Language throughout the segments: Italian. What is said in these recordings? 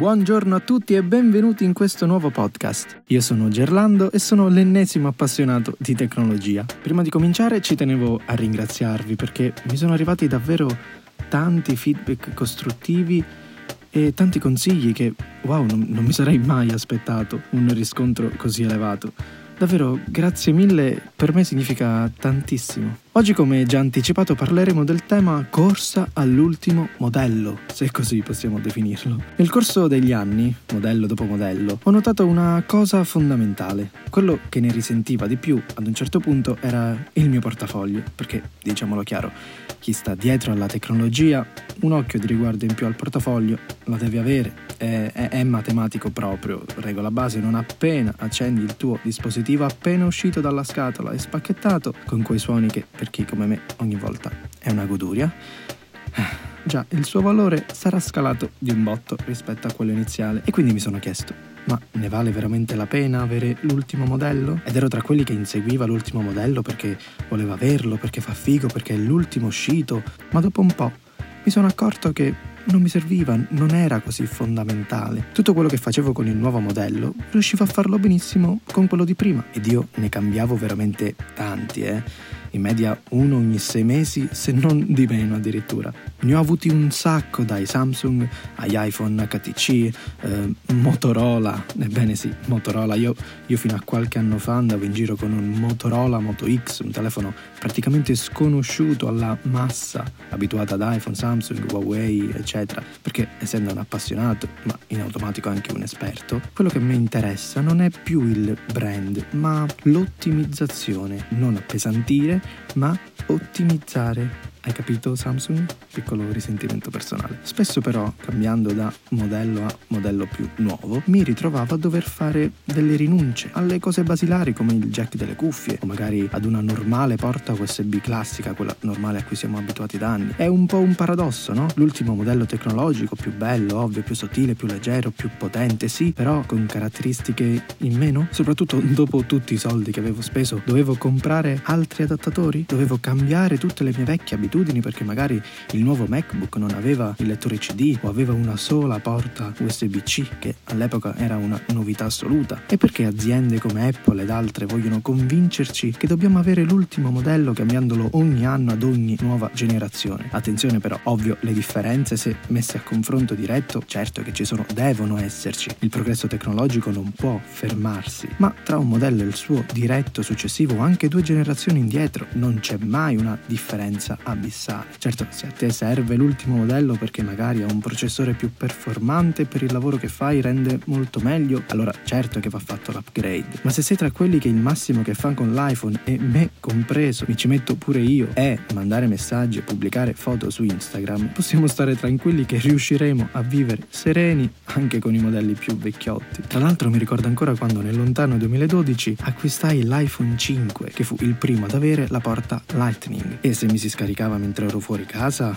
Buongiorno a tutti e benvenuti in questo nuovo podcast. Io sono Gerlando e sono l'ennesimo appassionato di tecnologia. Prima di cominciare ci tenevo a ringraziarvi perché mi sono arrivati davvero tanti feedback costruttivi e tanti consigli che, wow, non, non mi sarei mai aspettato un riscontro così elevato. Davvero, grazie mille, per me significa tantissimo. Oggi, come già anticipato, parleremo del tema corsa all'ultimo modello, se così possiamo definirlo. Nel corso degli anni, modello dopo modello, ho notato una cosa fondamentale. Quello che ne risentiva di più ad un certo punto era il mio portafoglio, perché, diciamolo chiaro, chi sta dietro alla tecnologia, un occhio di riguardo in più al portafoglio lo devi avere è, è, è, matematico proprio. Regola base, non appena accendi il tuo dispositivo appena uscito dalla scatola e spacchettato, con quei suoni che per chi come me ogni volta è una goduria, già il suo valore sarà scalato di un botto rispetto a quello iniziale. E quindi mi sono chiesto, ma ne vale veramente la pena avere l'ultimo modello? Ed ero tra quelli che inseguiva l'ultimo modello perché voleva averlo, perché fa figo, perché è l'ultimo uscito, ma dopo un po' mi sono accorto che non mi serviva, non era così fondamentale. Tutto quello che facevo con il nuovo modello riuscivo a farlo benissimo con quello di prima ed io ne cambiavo veramente tanti, eh in media uno ogni sei mesi, se non di meno addirittura. Ne ho avuti un sacco dai Samsung agli iPhone HTC, eh, Motorola, ebbene sì, Motorola. Io, io, fino a qualche anno fa andavo in giro con un Motorola Moto X, un telefono praticamente sconosciuto alla massa, abituato ad iPhone, Samsung, Huawei, eccetera, perché essendo un appassionato, ma in automatico anche un esperto, quello che mi interessa non è più il brand, ma l'ottimizzazione, non appesantire ma ottimizzare hai capito Samsung? Piccolo risentimento personale. Spesso però, cambiando da modello a modello più nuovo, mi ritrovavo a dover fare delle rinunce alle cose basilari come il jack delle cuffie o magari ad una normale porta USB classica, quella normale a cui siamo abituati da anni. È un po' un paradosso, no? L'ultimo modello tecnologico, più bello, ovvio, più sottile, più leggero, più potente, sì, però con caratteristiche in meno. Soprattutto dopo tutti i soldi che avevo speso, dovevo comprare altri adattatori? Dovevo cambiare tutte le mie vecchie abitudini abitudini perché magari il nuovo MacBook non aveva il lettore CD o aveva una sola porta USB-C che all'epoca era una novità assoluta e perché aziende come Apple ed altre vogliono convincerci che dobbiamo avere l'ultimo modello cambiandolo ogni anno ad ogni nuova generazione. Attenzione però, ovvio, le differenze se messe a confronto diretto, certo che ci sono, devono esserci. Il progresso tecnologico non può fermarsi, ma tra un modello e il suo diretto successivo o anche due generazioni indietro non c'è mai una differenza abissale abissale. Certo, se a te serve l'ultimo modello perché magari ha un processore più performante per il lavoro che fai rende molto meglio, allora certo che va fatto l'upgrade. Ma se sei tra quelli che il massimo che fa con l'iPhone e me compreso, mi ci metto pure io, è mandare messaggi e pubblicare foto su Instagram, possiamo stare tranquilli che riusciremo a vivere sereni anche con i modelli più vecchiotti. Tra l'altro mi ricordo ancora quando nel lontano 2012 acquistai l'iPhone 5, che fu il primo ad avere la porta Lightning e se mi si scaricava funzionava mentre ero fuori casa,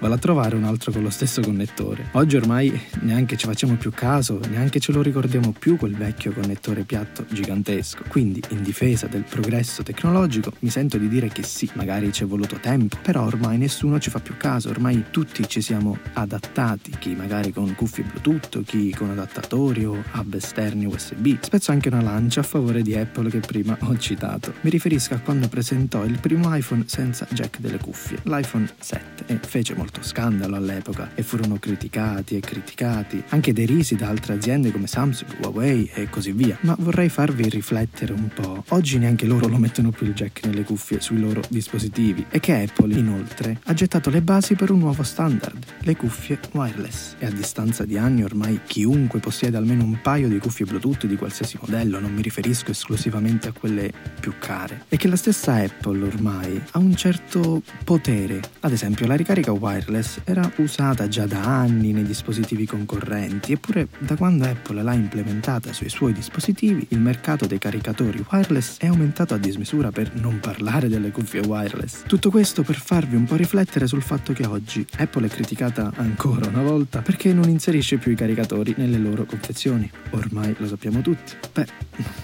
vado a trovare un altro con lo stesso connettore. Oggi ormai neanche ci facciamo più caso, neanche ce lo ricordiamo più quel vecchio connettore piatto gigantesco. Quindi, in difesa del progresso tecnologico, mi sento di dire che sì, magari ci è voluto tempo, però ormai nessuno ci fa più caso, ormai tutti ci siamo adattati, chi magari con cuffie Bluetooth, chi con adattatori o hub esterni USB. Spezzo anche una lancia a favore di Apple che prima ho citato. Mi riferisco a quando presentò il primo iPhone senza jack delle cuffie, l'iPhone 7, e fece molto scandalo all'epoca e furono criticati e criticati, anche derisi da altre aziende come Samsung, Huawei e così via. Ma vorrei farvi riflettere un po'. Oggi neanche loro lo mettono più il jack nelle cuffie sui loro dispositivi e che Apple inoltre ha gettato le basi per un nuovo standard, le cuffie wireless. E a distanza di anni ormai chiunque possiede almeno un paio di cuffie Bluetooth di qualsiasi modello, non mi riferisco esclusivamente a quelle più care. E che la stessa Apple ormai ha un certo potere. Ad esempio la ricarica wireless era usata già da anni nei dispositivi concorrenti, eppure da quando Apple l'ha implementata sui suoi dispositivi, il mercato dei caricatori wireless è aumentato a dismisura per non parlare delle cuffie wireless. Tutto questo per farvi un po' riflettere sul fatto che oggi Apple è criticata ancora una volta perché non inserisce più i caricatori nelle loro confezioni. Ormai lo sappiamo tutti. Beh,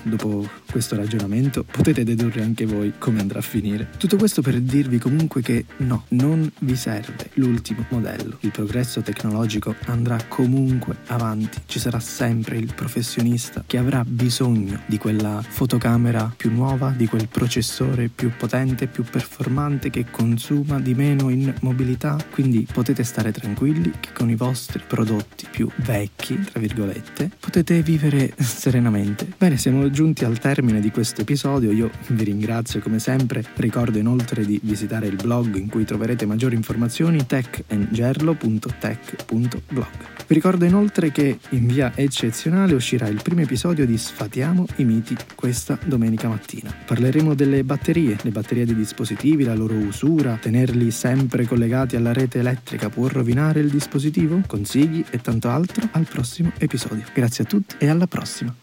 dopo questo ragionamento potete dedurre anche voi come andrà a finire. Tutto questo per dirvi comunque che che no, non vi serve l'ultimo modello. Il progresso tecnologico andrà comunque avanti, ci sarà sempre il professionista che avrà bisogno di quella fotocamera più nuova, di quel processore più potente, più performante che consuma di meno in mobilità, quindi potete stare tranquilli che con i vostri prodotti più vecchi, tra virgolette, potete vivere serenamente. Bene, siamo giunti al termine di questo episodio, io vi ringrazio come sempre, ricordo inoltre di visitare il blog in cui troverete maggiori informazioni techandgerlo.tech.blog. Vi ricordo inoltre che in via eccezionale uscirà il primo episodio di Sfatiamo i miti questa domenica mattina. Parleremo delle batterie, le batterie dei dispositivi, la loro usura, tenerli sempre collegati alla rete elettrica può rovinare il dispositivo, consigli e tanto altro al prossimo episodio. Grazie a tutti e alla prossima.